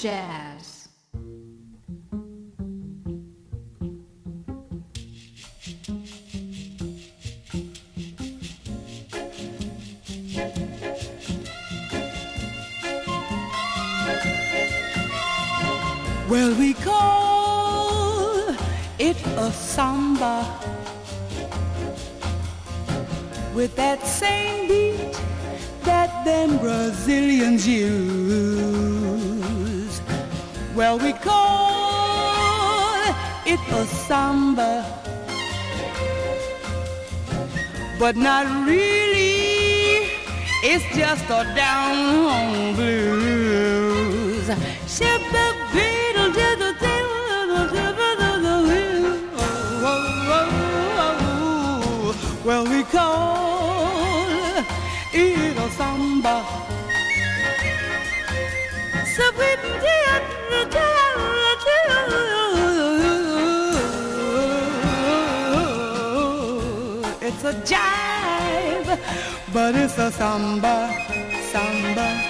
jazz. Well, we call it a samba with that same beat that them Brazilians use. Well, we call it a samba, but not really. It's just a down home blues. The beetle to the Well, we call it a samba. It's a jive, but it's a samba, samba,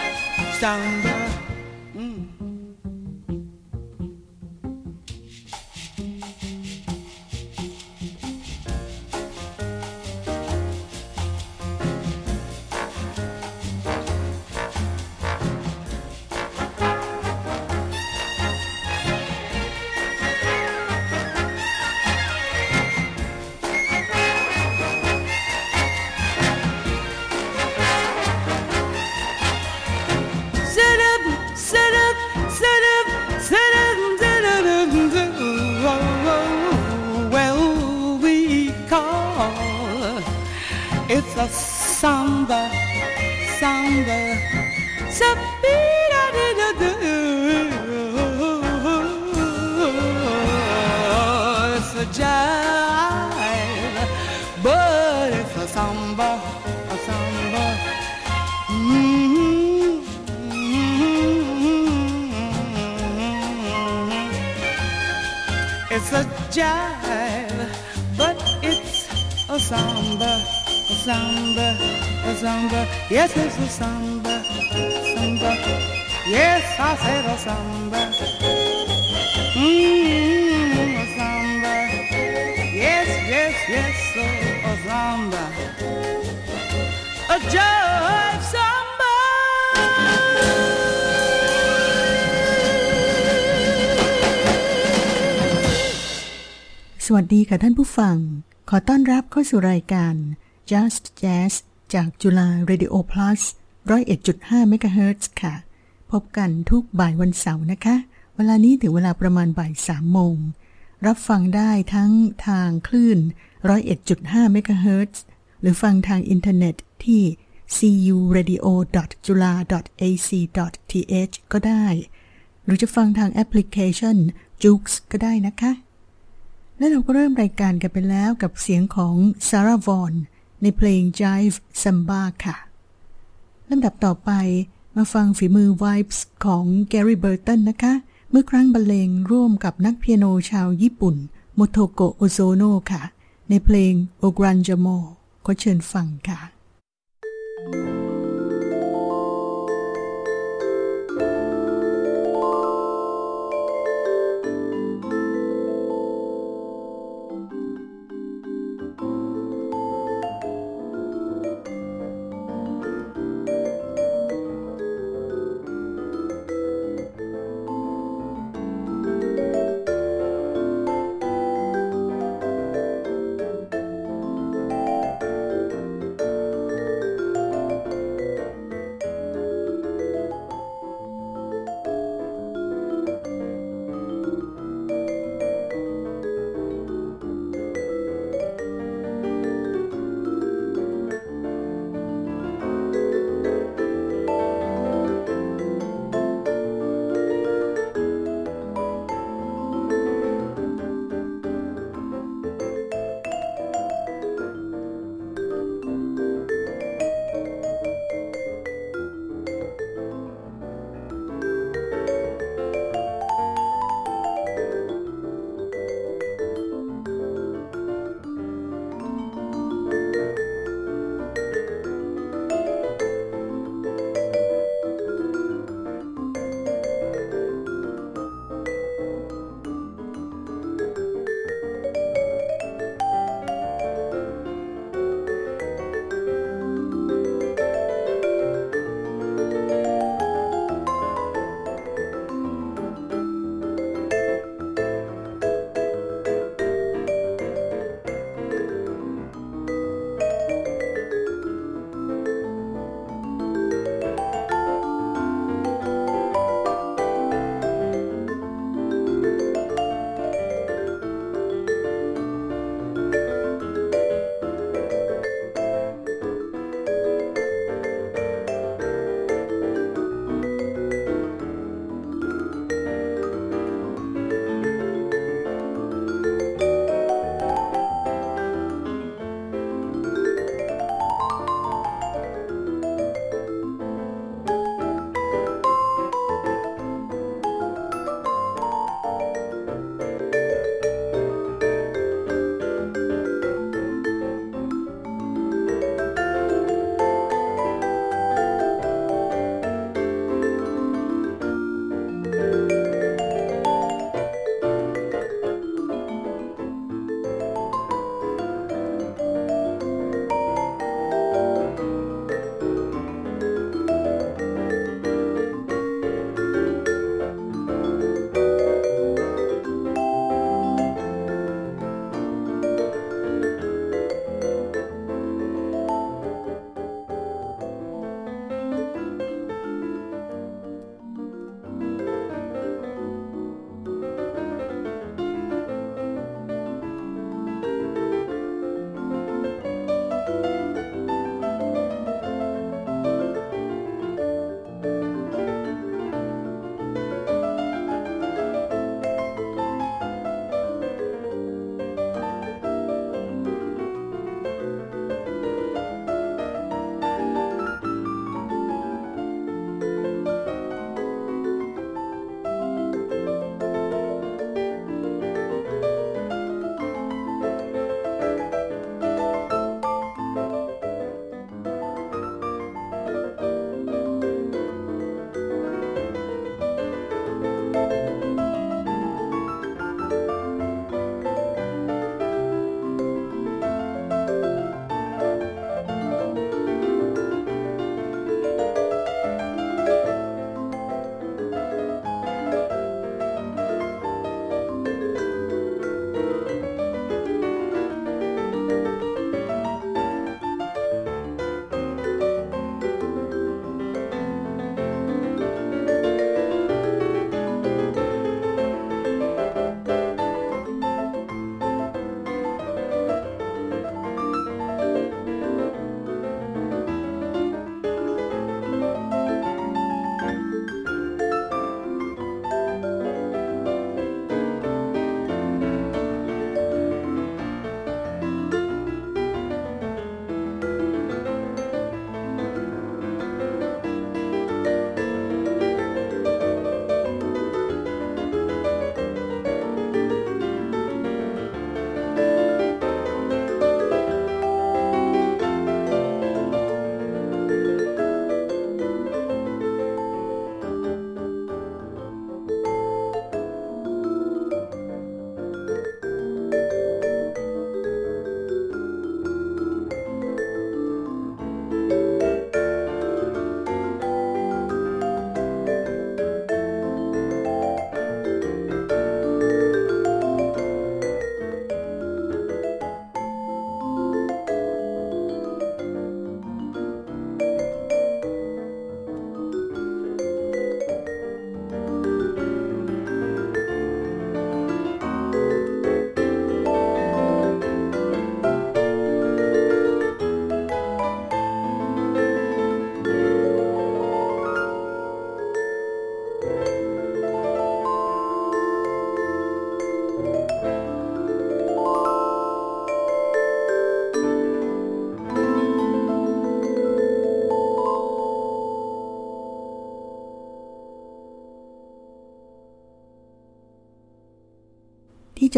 samba. It's a samba, samba, samba. It's a jive, but it's a samba, a samba. Mm-hmm. It's a jive, but it's a samba, samba, a samba. Yes, it's a samba, samba. Yes, I said a samba. Mmm, a samba. Yes, yes, yes, so a samba. A jive samba. สวัสดีค่ะท่านผู้ฟังขอต้อนรับเข้าสู่รายการ Just Jazz จากจุฬา Radio Plus 101.5เมกะเฮิรตซ์ค่ะ พบกันทุกบ่ายวันเสาร์นะคะ เวลานี้ถึงเวลาประมาณบ่าย3โมง รับฟังได้ทั้งทางคลื่น 101.5เมกะเฮิรตซ์หรือฟังทางอินเทอร์เน็ตที่ curadio.chula.ac.th ก็ได้ หรือจะฟังทางแอปพลิเคชัน Joox ก็ได้นะคะ และเราก็เริ่มรายการกันไปแล้วกับเสียงของซาราห์ วอห์น ในเพลง Jive Samba ค่ะลำดับต่อไปมาฟังฝีมือ Vibes ของ Gary Burton นะคะ เมื่อครั้งบรรเลงร่วมกับนักเปียโนชาวญี่ปุ่นมาโกโตะ โอโซเนะค่ะ ในเพลง O Grande Amor ขอเชิญฟังค่ะ Well,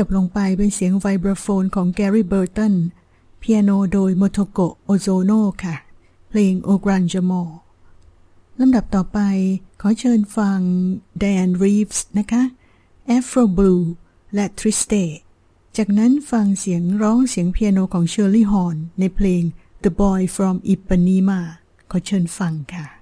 จบลงไปเป็นเสียง vibraphone ของแกรี่เบอร์ตันเปียโนโดยมาโกโตะโอโซเนะค่ะ เพลง O Grande Amor ลำดับต่อไปขอเชิญฟังไดแอนรีฟส์นะคะ Afro Blue และ Triste จากนั้นฟังเสียงร้องเสียงเปียโนของเชอร์ลีย์ ฮอร์นในเพลง The Boy from Ipanema ขอเชิญฟังค่ะ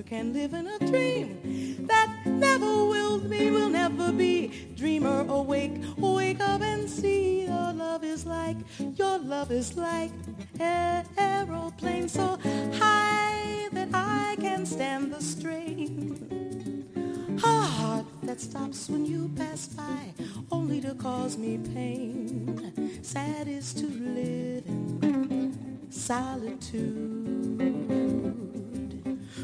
one ever can live in a dream that never will be, will never be. Dreamer awake, wake up and see your love is like, your love is like an aeroplane so high that I can stand the strain. A heart that stops when you pass by, only to cause me pain. Sad is to live in solitude.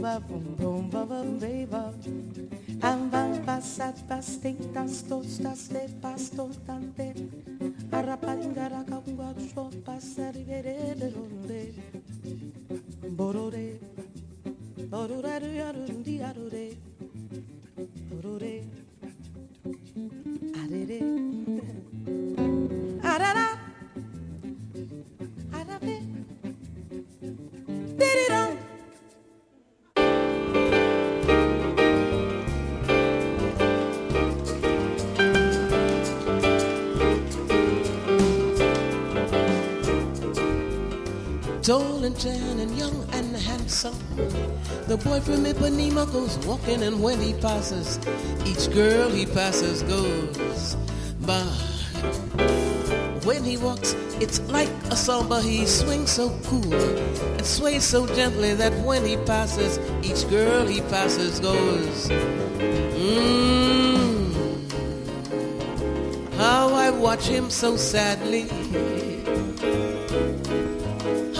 ba bum bum ba ba be ba. Ambas basas bas te tas tos tas te pas tos tan te. Arapangara kangwa sho pasar bere de ronde. Borore. Borore ru ya ru di ya ru re. Borore. Arere. Arara. Arabe. Did it tan and young and handsome. The boy from Ipanema goes walking, and when he passes, each girl he passes goes by. When he walks, it's like a samba. He swings so cool and sways so gently that when he passes, each girl he passes goes. Mmm. How I watch him so sadly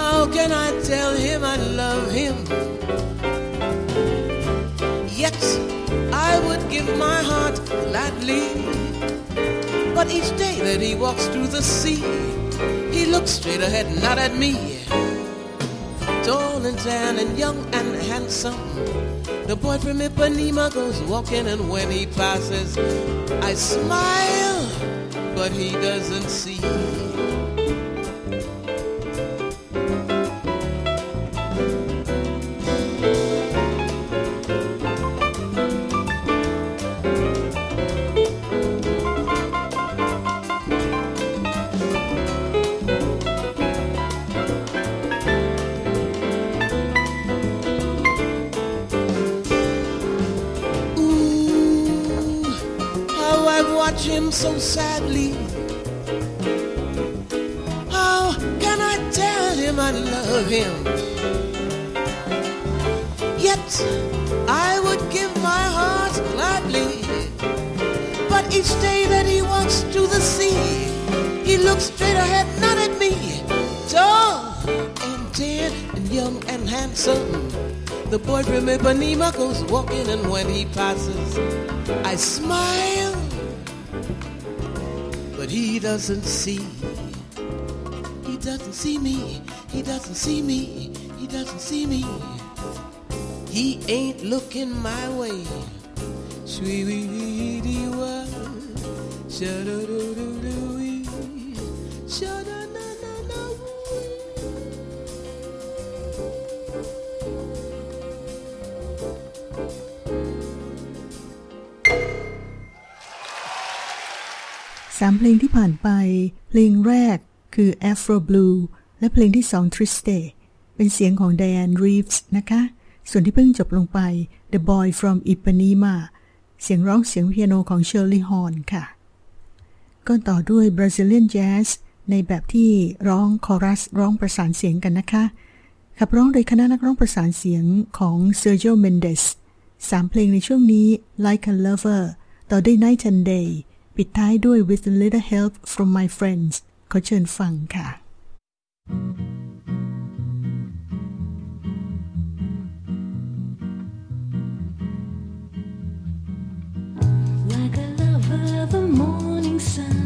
how can I tell him I love him? Yet I would give my heart gladly. But each day that he walks through the sea, he looks straight ahead, not at me. tall and tan and young and handsome. The boy from Ipanema goes walking and when he passes, I smile, but he doesn't see. So sadly. How can I tell him I love him? Yet I would give my heart gladly. But each day that he walks to the sea, he looks straight ahead, not at me. Tall and tan and young and handsome. The boy from Ipanema goes walking, and when he passes, I smile he doesn't see. He doesn't see me. He doesn't see me. He doesn't see me. He ain't looking my way. Sweetie, what? สามเพลงที่ผ่านไป เพลงแรกคือ Afro Blue และเพลงที่สอง Triste เป็นเสียงของ Diane Reeves นะคะ ส่วนที่เพิ่งจบลงไป The Boy from Ipanema เสียงร้องเสียงเปียโนของ Shirley Horn ค่ะ ก็ต่อด้วย Brazilian Jazz ในแบบที่ร้องคอรัสร้องประสานเสียงกันนะคะ ขับร้องโดยคณะนักร้องประสานเสียงของ Sergio Mendes สามเพลงในช่วงนี้ Like a Lover ต่อด้วย Night and Day ปิดท้ายด้วย With a little help from my friends ขอเชิญฟังค่ะ Like a lover, the morning sun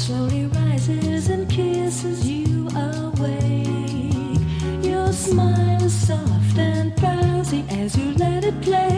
slowly rises and kisses you awake. Your smile is soft and drowsy as you let it play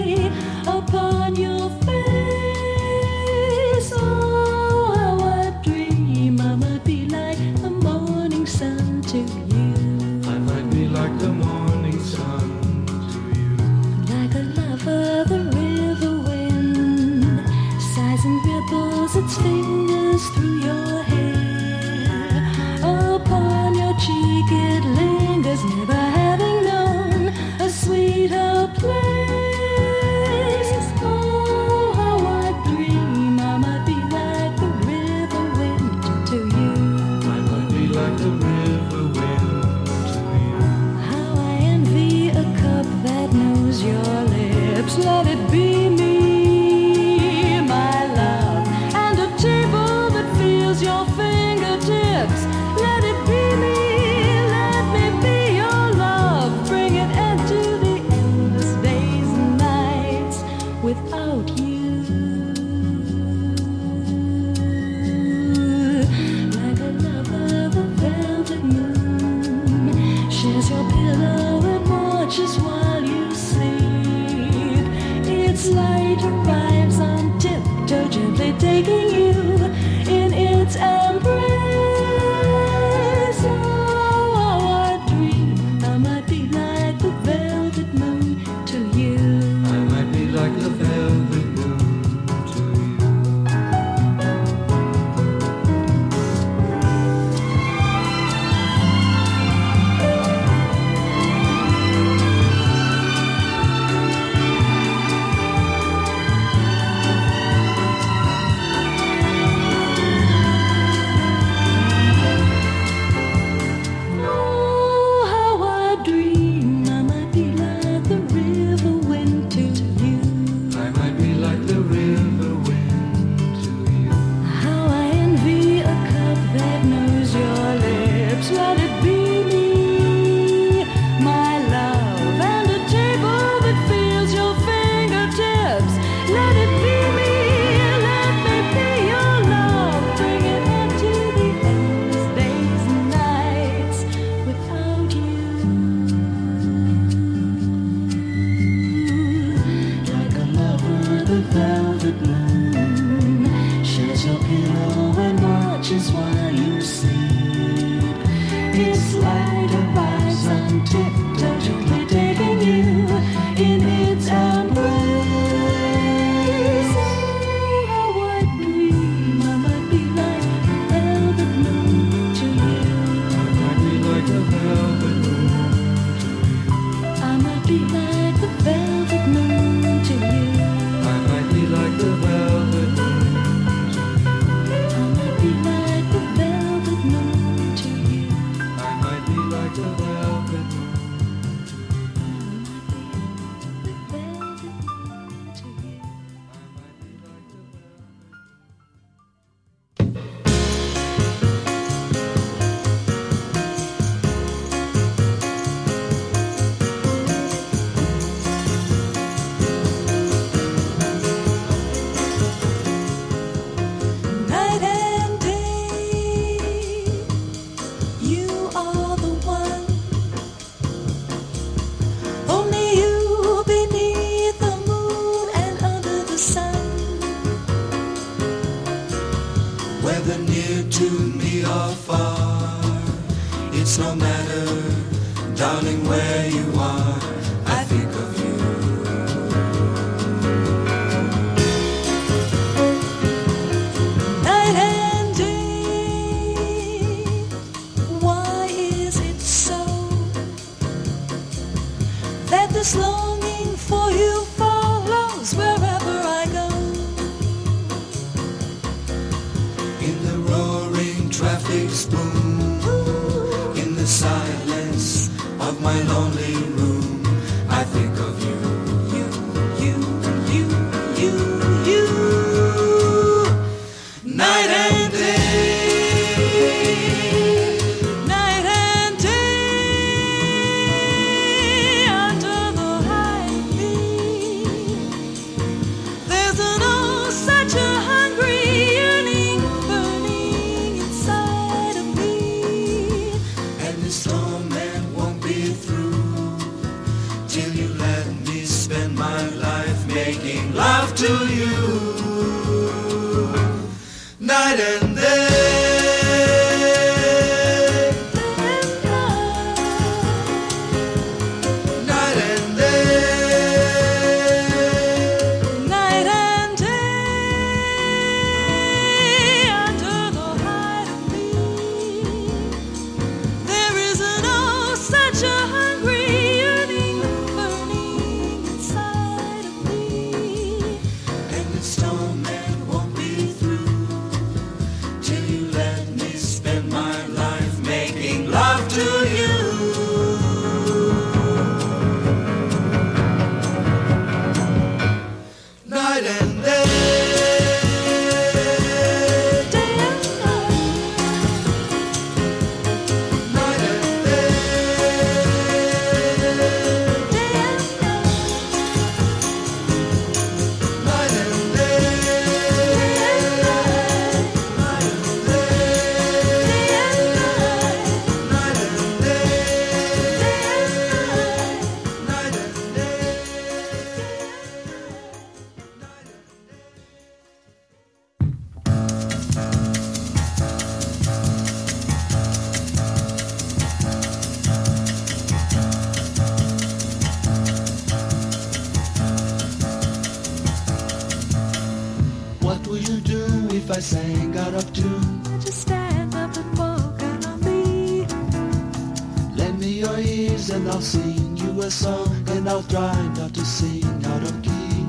And I'll sing you a song and I'll try not to sing out of key.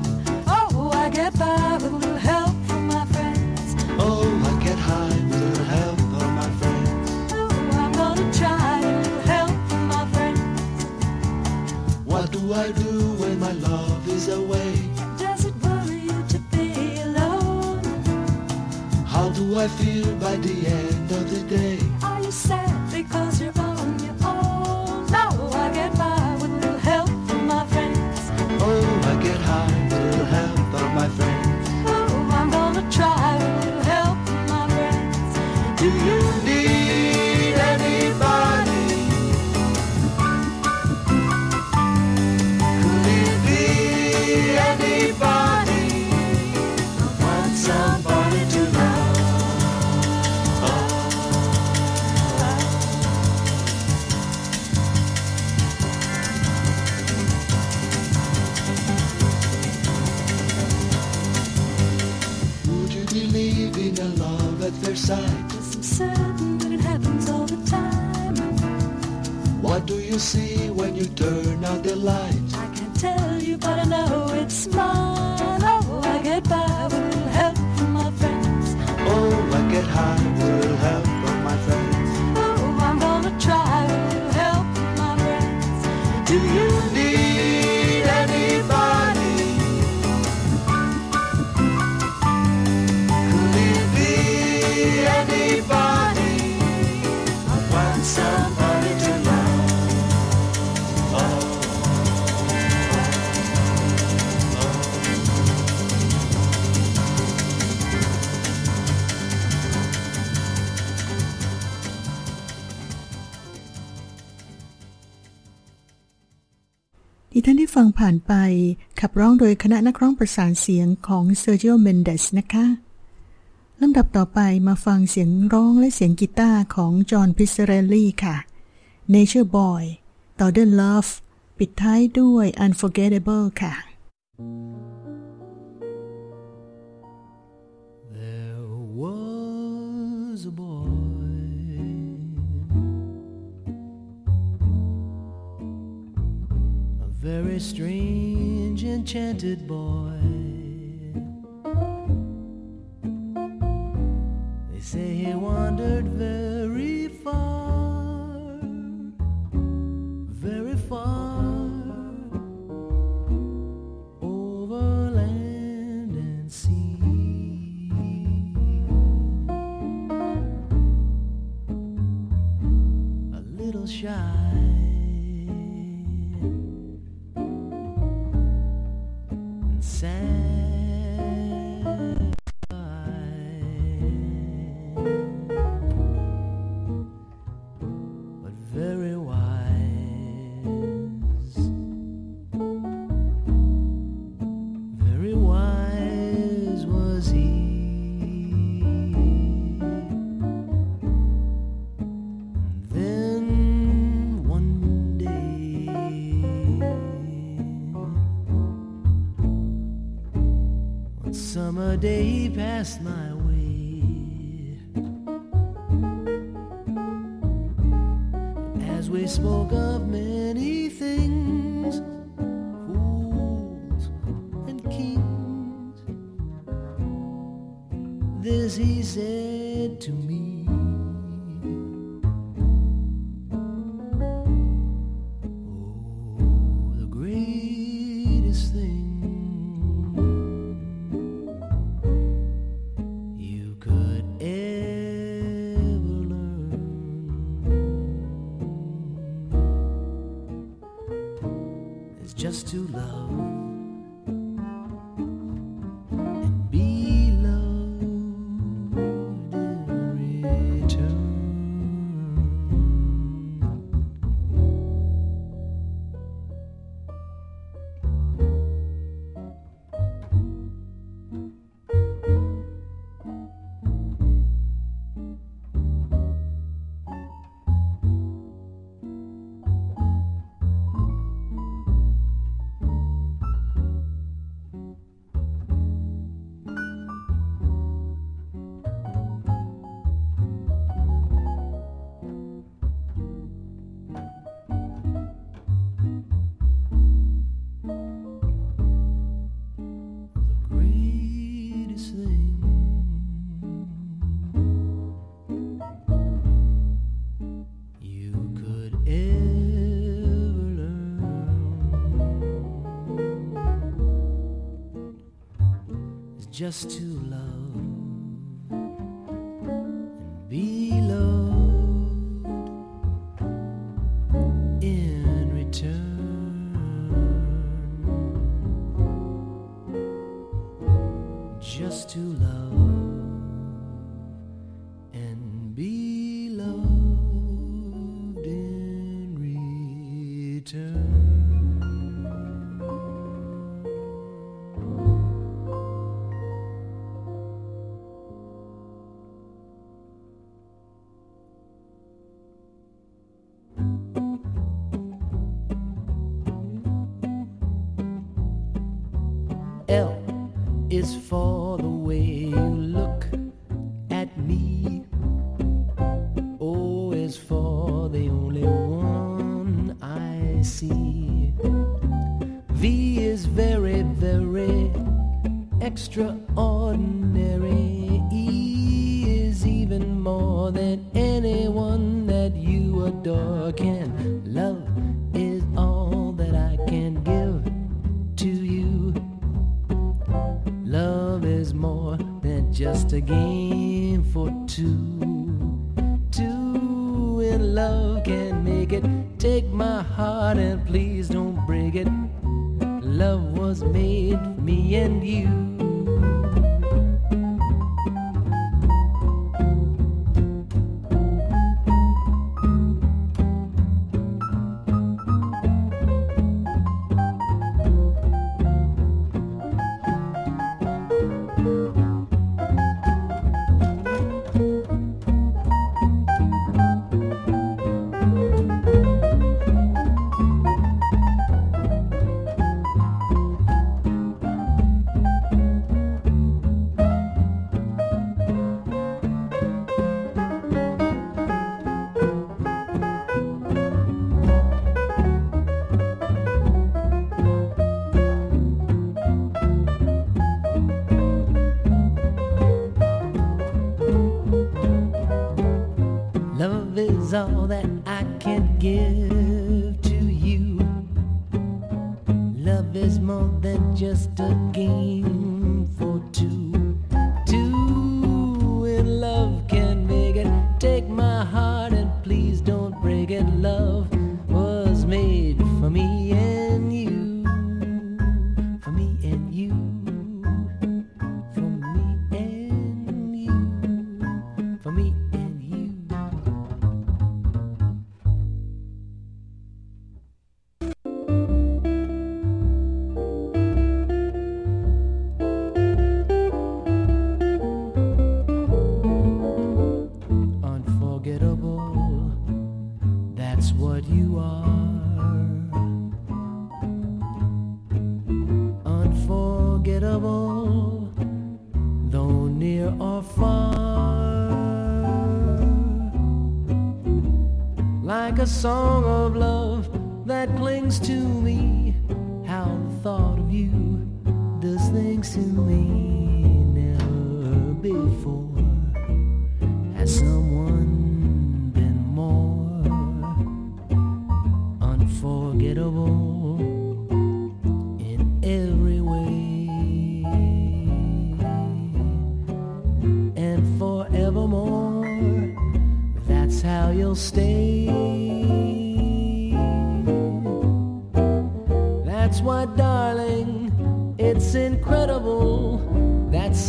Oh, I get by with a little help from my friends. Oh, I get high with a little help from my friends. Oh, I'm gonna try a little help from my friends. What do I do when my love is away? Does it worry you to be alone? How do I feel by the end of the day? Are you sad because you're love at first sight? Yes, I'm certain that it happens all the time. What do you see when you turn out the light? I can't tell you, but I know it's mine. Oh, I get by with a little help from my friends. Oh, I get high ที่ท่านได้ฟังผ่านไปขับร้องโดยคณะนักร้องประสานเสียงของเซอร์จิโอเมนเดสนะคะลำดับต่อไปมาฟังเสียงร้องและเสียงกีตาร์ของจอห์นพิซซาเรลลี่ค่ะ Nature Boy ต่อด้วย Love ปิดท้ายด้วย Unforgettable ค่ะ thank you very strange, enchanted boy. They say he wandered very far, very far. Over land and sea. A little shy summer day passed my way. And as we spoke of many things, fools and kings, this he said to me. just to love and be loved in return. Just to love. All that I can give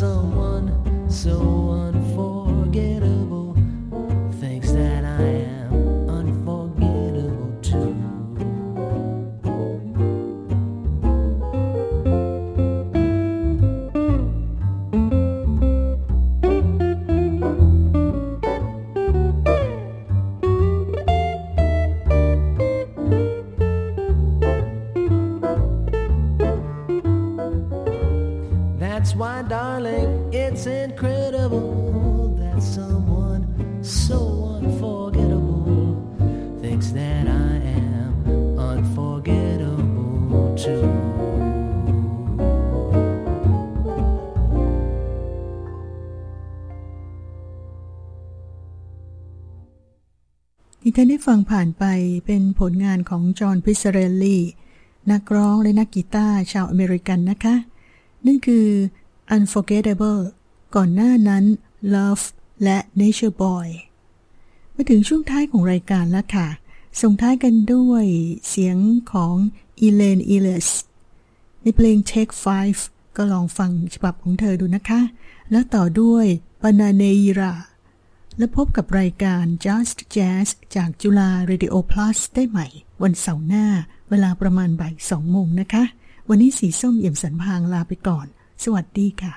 someone so ฟังผ่านไปเป็นผลงานของจอห์นพิซซาเรลลี่ นักร้องและนักกีตาร์ชาวอเมริกันนะคะ นั่นคือ Unforgettable ก่อนหน้านั้น Love และ Nature Boy มาถึงช่วงท้ายของรายการแล้วค่ะ ส่งท้ายกันด้วยเสียงของอีเลียนอีเลียสในเพลง Take 5ก็ลองฟังฉบับของเธอดูนะคะ แล้วต่อด้วยปานาเนยรา และพบกับรายการ Just Jazz จากจุฬา Radio Plus ได้ใหม่ วันเสาร์หน้า เวลาประมาณบ่ายสองโมงนะคะ วันนี้สีส้มเอี่ยมสันพางลาไปก่อน สวัสดีค่ะ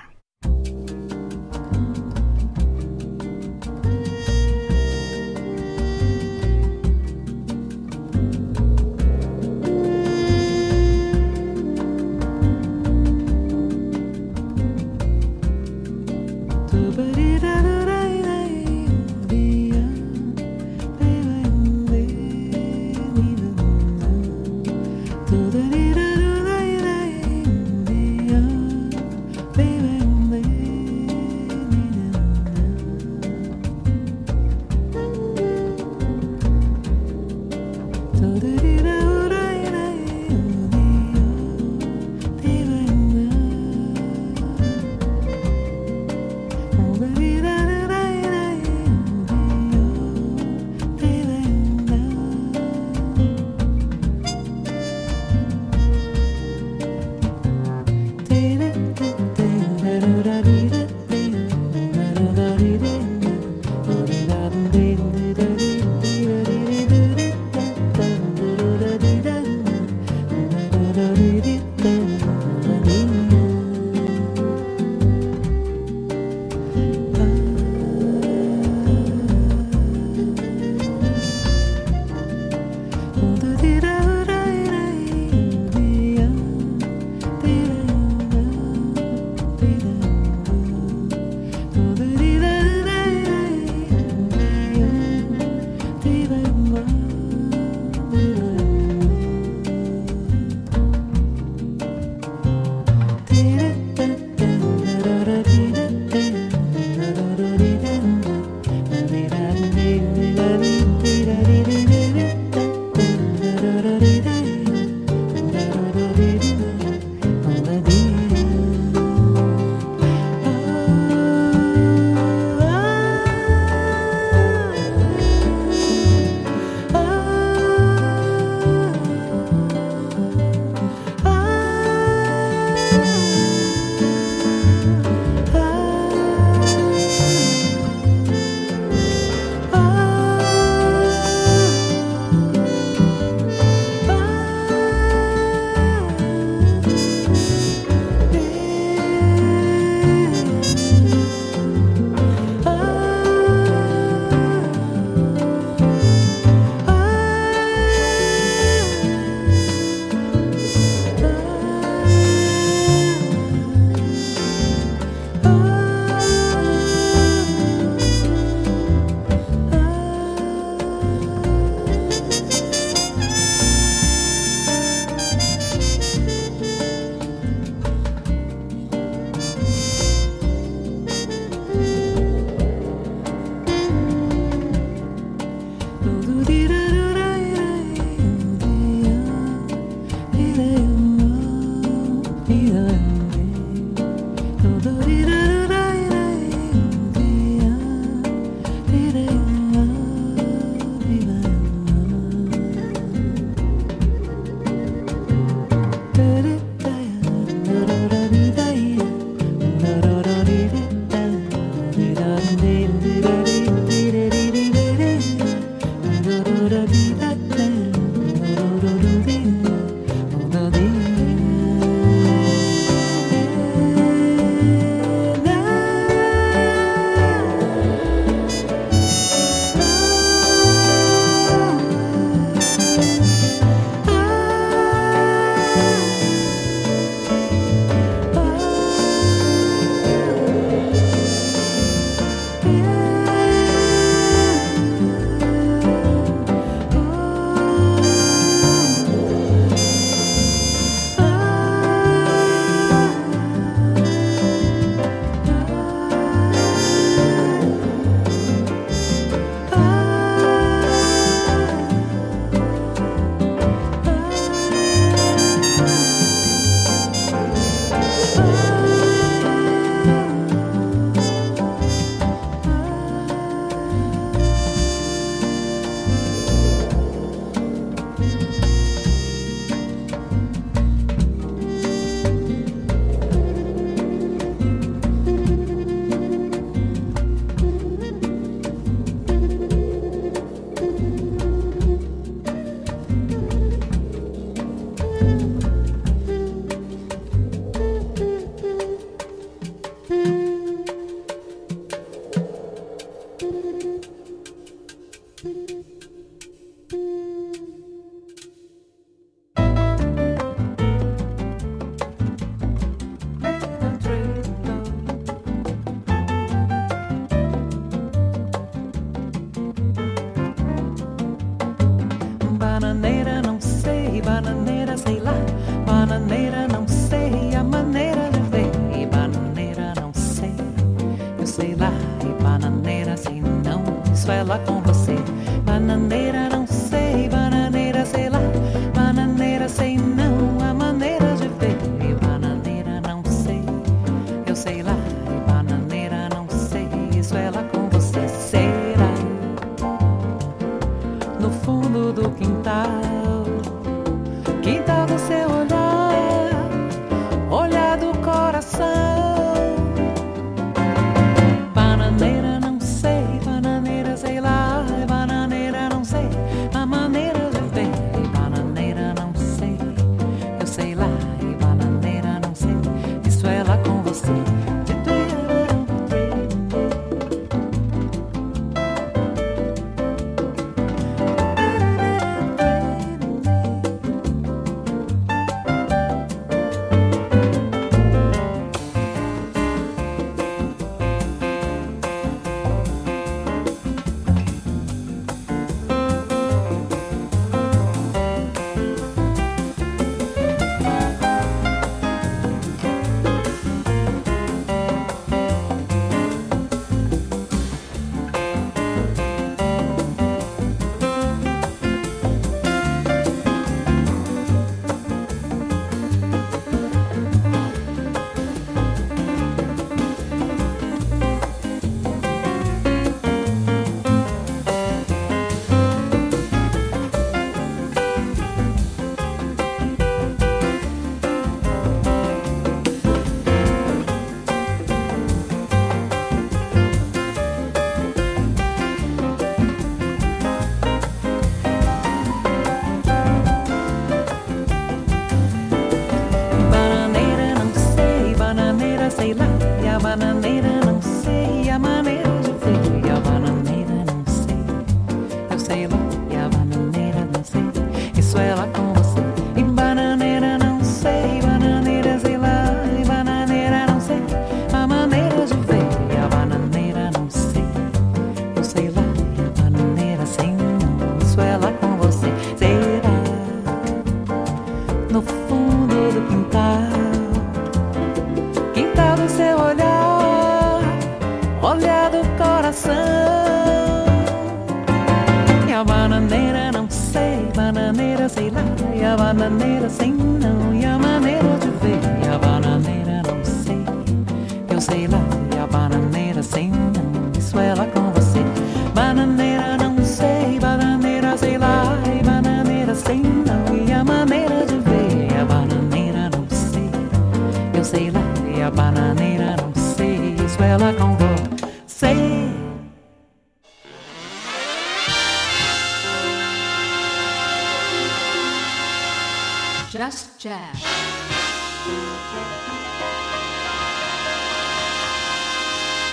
maneira sem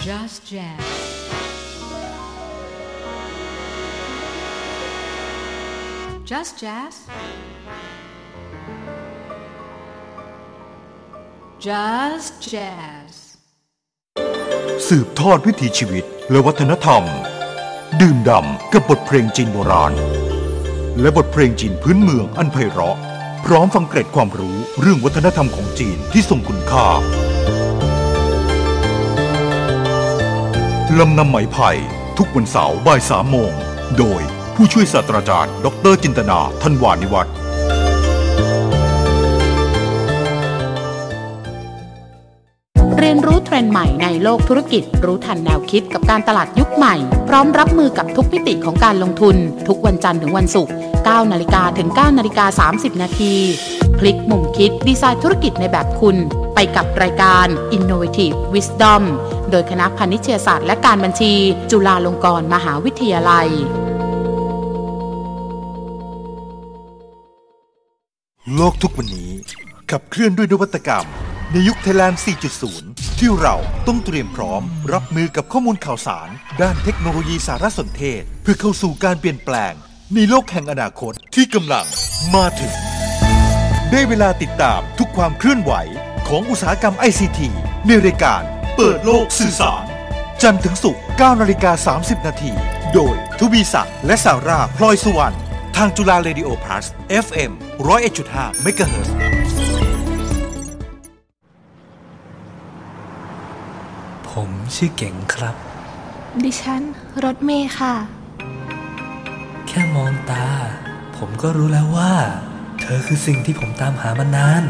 Just Jazz. Just Jazz. Just Jazz. Just Jazz. สืบทอดวิถีชีวิตและวัฒนธรรม ดื่มด่ำกับบทเพลงจีนโบราณ และบทเพลงจีนพื้นเมืองอันไพเราะ พร้อมฟังเกร็ดความรู้เรื่องวัฒนธรรมของจีนที่ทรงคุณค่าลำนำไหมไผ่ทุกวันเสาร์บ่ายสามโมง โดยผู้ช่วยศาสตราจารย์ ดรจินตนา ทันวานิวัฒน์ โลกธุรกิจ รู้ทันแนวคิดกับการตลาดยุคใหม่ พร้อมรับมือกับทุกมิติของการลงทุน ทุกวันจันทร์ถึงวันศุกร์ 9 นาฬิกาถึง 9 นาฬิกา 30 นาทีพลิกมุมคิดดีไซน์ธุรกิจในแบบคุณ ไปกับรายการ Innovative Wisdom โดยคณะพาณิชยศาสตร์และการบัญชี จุฬาลงกรณ์มหาวิทยาลัย โลกทุกวันนี้ขับเคลื่อนด้วยนวัตกรรม ในยุคไทยแลนด์ 4.0ที่เราต้องเตรียมพร้อม รับมือกับข้อมูลข่าวสาร ด้านเทคโนโลยีสารสนเทศ เพื่อเข้าสู่การเปลี่ยนแปลง ในโลกแห่งอนาคตที่กำลังมาถึง ได้เวลาติดตามทุกความเคลื่อนไหวของอุตสาหกรรม ICT ในรายการเปิดโลกสื่อสาร จันทร์ถึงศุกร์9นาฬิกา30 นาที โดยทวีศักดิ์และสาราพลอยสุวรรณทางจุฬาเรดิโอพลัส FM 101.5เมกะเฮิรตซ์ ผมชื่อเก่งครับ ดิฉันรถเมล์ค่ะ แค่มองตา ผมก็รู้แล้วว่า เธอคือสิ่งที่ผมตามหามานาน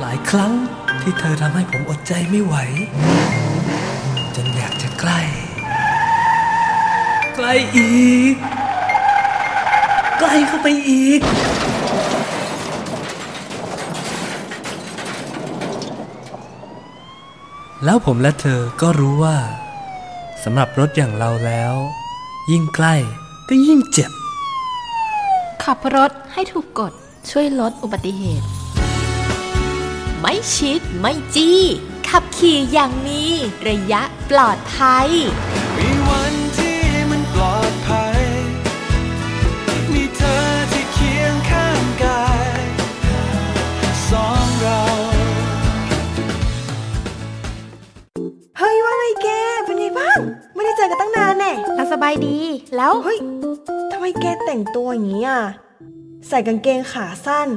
หลายครั้งที่เธอทำให้ผมอดใจไม่ไหว จนอยากจะใกล้ ใกล้อีก ใกล้เข้าไปอีก แล้วผมและเธอก็รู้ว่าสำหรับรถอย่างเราแล้ว ยิ่งใกล้ก็ยิ่งเจ็บ ขับรถให้ถูกกฎช่วยลดอุบัติเหตุ ไม่ชิดไม่จี้ ขับขี่อย่างมีระยะปลอดภัย ไม่ได้เจอกันตั้งนานแน่เราสบายดี แล้ว เฮ้ยทำไมแกแต่งตัวอย่างนี้อะ ใส่กางเกงขาสั้น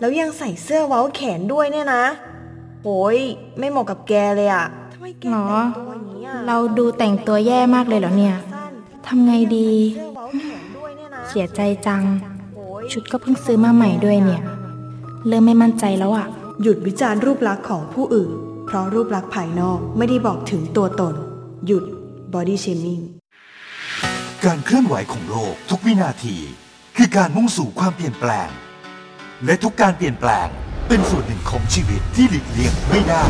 แล้วยังใส่เสื้อเว้าแขนด้วยเนี่ยนะโอ้ยไม่เหมาะกับแกเลยอะทำไมแกหรอแต่งตัวอย่างนี้อะเราดูแต่งตัวแย่มากเลยเหรอเนี่ยสั้นทำไงดีเสื้อเว้าแขนด้วยเนี่ยนะเสียใจจังโอ้ยชุดก็เพิ่งซื้อมาใหม่ด้วยเนี่ย เริ่มไม่มั่นใจแล้วอะหยุดวิจารณ์รูปลักษณ์ของผู้อื่น เพราะรูปลักษณ์ภายนอกไม่ได้บอกถึงตัวตน หยุด body shaming การเคลื่อนไหวของโลกทุกวินาที คือการมุ่งสู่ความเปลี่ยนแปลง และทุกการเปลี่ยนแปลงเป็นส่วนหนึ่งของชีวิตที่หลีกเลี่ยงไม่ได้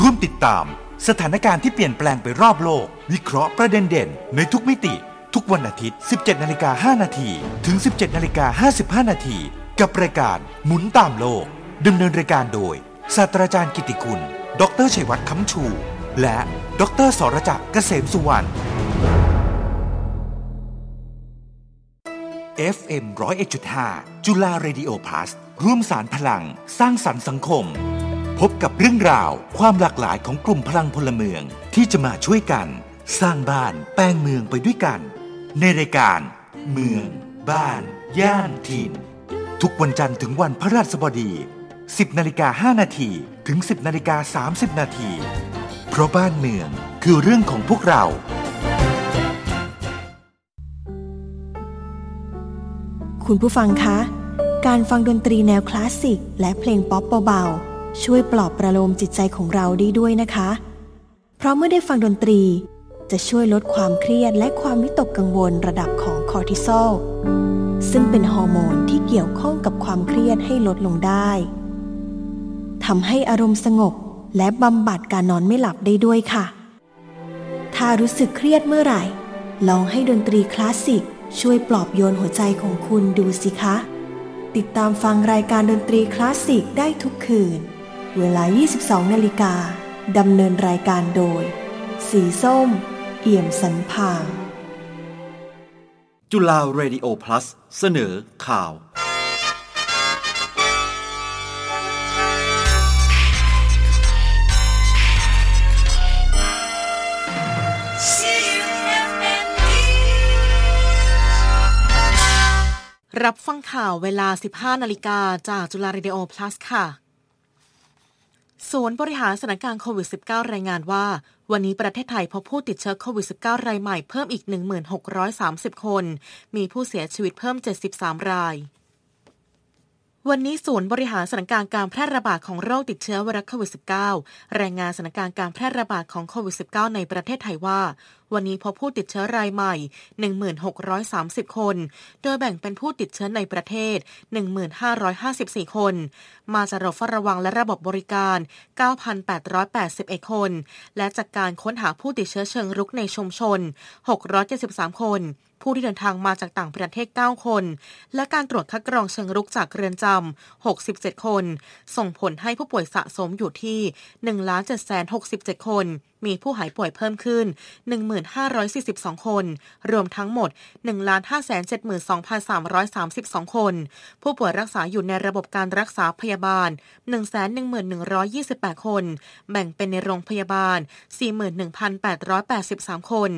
ร่วมติดตามสถานการณ์ที่เปลี่ยนแปลงไปรอบโลก วิเคราะห์ประเด็นเด่นในทุกมิติ ทุกวันอาทิตย์ 17นาฬิกา5นาทีถึง 17นาฬิกา55นาทีกับรายการหมุนตามโลกดำเนินรายการโดยศาสตราจารย์กิติคุณ ดรชัยวัฒน์คำชู และดรสรจักรเกษมสุวรรณ FM 101.5 จุฬาเรดิโอพลัสร่วมสารพลังสร้างสรรค์สังคม พบกับเรื่องราวความหลากหลายของกลุ่มพลังพลเมืองที่จะมาช่วยกัน สร้างบ้านแป้งเมืองไปด้วยกัน ในรายการ เมือง บ้าน ย่านถิ่น ทุกวันจันทร์ถึงวันพฤหัสบดี 10นาฬิกา5นาทีถึง 10นาฬิกา30นาที เพราะบ้านเมืองคือเรื่องของพวกเรา คุณผู้ฟังคะ การฟังดนตรีแนวคลาสสิก และเพลงป๊อปเบาๆ ช่วยปลอบประโลมจิตใจของเราได้ด้วยนะคะ เพราะเมื่อได้ฟังดนตรีจะช่วยลดความเครียดและความวิตกกังวลระดับของคอร์ติซอล ซึ่งเป็นฮอร์โมนที่เกี่ยวข้องกับความเครียดให้ลดลงได้ทำให้อารมณ์สงบ และบำบัดการนอนไม่หลับได้ด้วยค่ะ ถ้ารู้สึกเครียดเมื่อไหร่ ลองให้ดนตรีคลาสสิกช่วยปลอบโยนหัวใจของคุณดูสิคะ ติดตามฟังรายการดนตรีคลาสสิกได้ทุกคืน เวลา 22 นาฬิกาดำเนินรายการโดย สีส้ม เอี่ยมสันพาง จุฬาเรดิโอพลัสเสนอข่าว รับฟังข่าวเวลา 15 นาฬิกาจากจุฬาเรดิโอ plus ค่ะศูนย์บริหารสถานการณ์โควิด -19 รายงานว่า วันนี้ประเทศไทยพบผู้ติดเชื้อโควิด -19 รายใหม่เพิ่มอีก 1630 คน มีผู้เสียชีวิตเพิ่ม 73 ราย วันนี้ศูนย์บริหารสถานการณ์การแพร่ระบาดของโรคติดเชื้อไวรัสโควิด -19 รายงานสถานการณ์การแพร่ระบาดของโควิด -19 ในประเทศไทยว่า วันนี้พบผู้ติดเชื้อรายใหม่ 1630 คน โดยแบ่งเป็นผู้ติดเชื้อในประเทศ 1554 คน มาจากระบบเฝ้าระวังและระบบบริการ 9,881 คน และจากการค้นหาผู้ติดเชื้อเชิงรุกในชุมชน 673 คน ผู้ที่เดินทางมาจากต่างประเทศ 9 คน และการตรวจคัดกรองเชิงรุกจากเรือนจำ 67 คน ส่งผลให้ผู้ป่วยสะสมอยู่ที่ 1 7 6 7คน มีผู้หายป่วยเพิ่มขึ้น 1542 คน รวมทั้งหมด 1,572,332 คน ผู้ป่วยรักษาอยู่ในระบบการรักษาพยาบาล 111,128 คน แบ่งเป็นในโรงพยาบาล 41,883 คน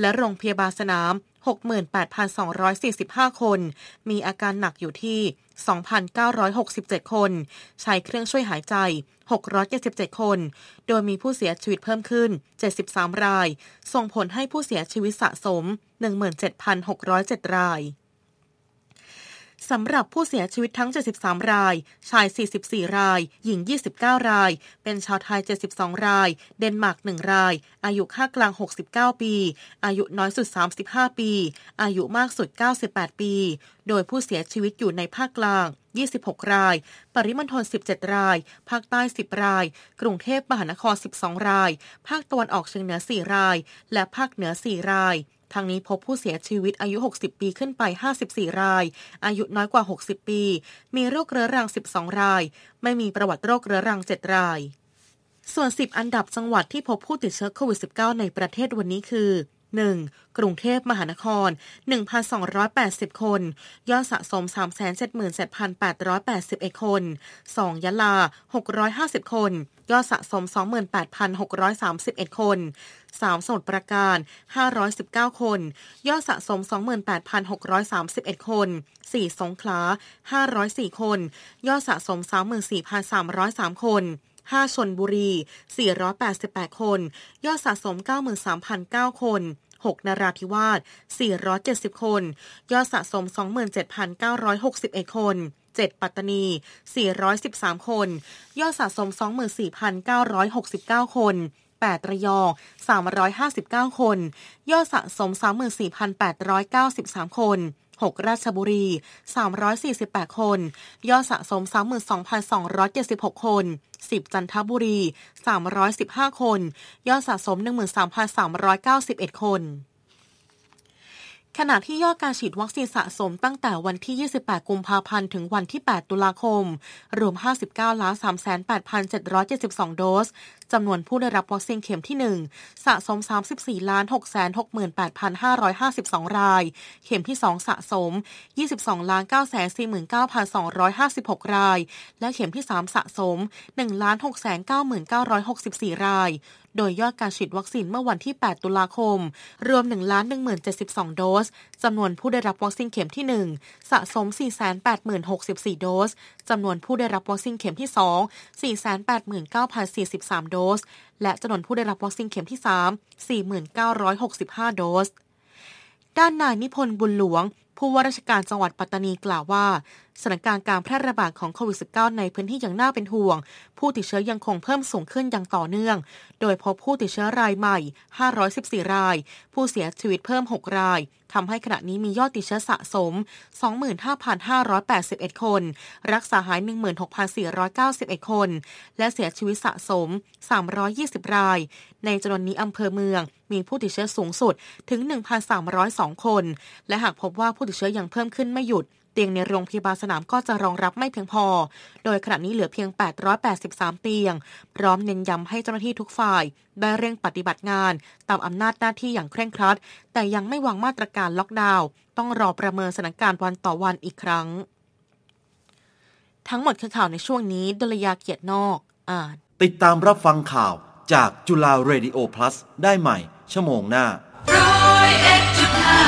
และโรงพยาบาลสนาม 68,245 คน มีอาการหนักอยู่ที่ 2,967 คน ใช้เครื่องช่วยหายใจ 677 คน โดยมีผู้เสียชีวิตเพิ่มขึ้น 73 ราย ส่งผลให้ผู้เสียชีวิตสะสม 17,607 ราย สำหรับผู้เสียชีวิตทั้ง 73 ราย ชาย 44 ราย หญิง 29 ราย เป็นชาวไทย 72 ราย เดนมาร์ก 1 ราย อายุค่ากลาง 69 ปี อายุน้อยสุด 35 ปี อายุมากสุด 98 ปี โดยผู้เสียชีวิตอยู่ในภาคกลาง 26 ราย ปริมณฑล 17 ราย ภาคใต้ 10 ราย กรุงเทพมหานคร 12 ราย ภาคตะวันออกเฉียงเหนือ 4 ราย และภาคเหนือ 4 ราย ทางนี้พบผู้เสียชีวิตอายุ 60 ปีขึ้นไป 54 ราย อายุน้อยกว่า 60 ปี มีโรคเรื้อรัง 12 ราย ไม่มีประวัติโรคเรื้อรัง 7 ราย ส่วน 10 อันดับจังหวัดที่พบผู้ติดเชื้อโควิด -19 ในประเทศวันนี้คือ 1. กรุงเทพมหานคร 1,280 คน ยอดสะสม 377,881 คน 2. ยะลา 650 คน ยอดสะสม 28,631 คน 3. สมุทรปราการ 519 คน ยอดสะสม 28,631 คน 4. สงขลา 504 คน ยอดสะสม 34,303 คน5ชนบุรี 488 คน ยอดสะสม 93,009 คน 6นราธิวาส470 คน ยอดสะสม 27,961 คน7ปัตตานี 413 คน ยอดสะสม 24,969 คน 8 ระยอง 359 คน ยอดสะสม 34,893 คน 6 ราชบุรี 348 คน ยอดสะสม 32,276 คน 10 จันทบุรี 315 คน ยอดสะสม 13,391 คน ขณะที่ยอดการฉีดวัคซีนสะสมตั้งแต่วันที่ 28 กุมภาพันธ์ ถึงวันที่ 8 ตุลาคม รวม 59ล้าน38,772 โดส จำนวนผู้ได้รับวัคซีนเข็มที่ 1 สะสม 34ล้าน668,552 ราย เข็มที่ 2 สะสม 22ล้าน949,256 ราย และเข็มที่ 3 สะสม1ล้าน699,964 ราย โดยยอดการฉีดวัคซีนเมื่อวันที่ 8 ตุลาคม รวม 1 1072 โดส จำนวนผู้ได้รับวัคซีนเข็มที่ 1 สะสม 480,064 โดส จำนวนผู้ได้รับวัคซีนเข็มที่ 2 489,043 โดส และจำนวนผู้ได้รับวัคซีนเข็มที่ 3 4,965 โดส ด้านนายนิพนธ์บุญหลวงผู้ว่าราชการจังหวัดปัตตานีกล่าวว่าสถานการณ์การแพร่ระบาดของโควิด -19 ในพื้นที่ยังน่าเป็นห่วง ผู้ติดเชื้อยังคงเพิ่มสูงขึ้นอย่างต่อเนื่อง โดยพบผู้ติดเชื้อรายใหม่ 514 ราย ผู้เสียชีวิตเพิ่ม 6 รายทำให้ขณะนี้มียอดติดเชื้อสะสม 25,581 คน รักษาหาย 16,491 คน และเสียชีวิตสะสม 320 ราย ในจำนวนนี้อำเภอเมือง มีผู้ติดเชื้อสูงสุดถึง 1,302 คน และหากพบว่าผู้ติดเชื้อยังเพิ่มขึ้นไม่หยุด เตียงในโรงพยาบาลสนามก็จะรองรับไม่เพียงพอ โดยขณะนี้เหลือเพียง 883 เตียง พร้อมเน้นย้ำให้เจ้าหน้าที่ทุกฝ่าย ได้เร่งปฏิบัติงาน ตามอำนาจหน้าที่อย่างเคร่งครัด แต่ยังไม่วางมาตรการล็อกดาวน์ ต้องรอประเมินสถานการณ์วันต่อวันอีกครั้ง ทั้งหมดคือข่าวในช่วงนี้ดลยาเกียรตินอกอ่านติดตามรับฟังข่าวจากจุฬาเรดิโอ plus ได้ใหม่ ชั่วโมงหน้าร้อยเอ็ดจุดห้า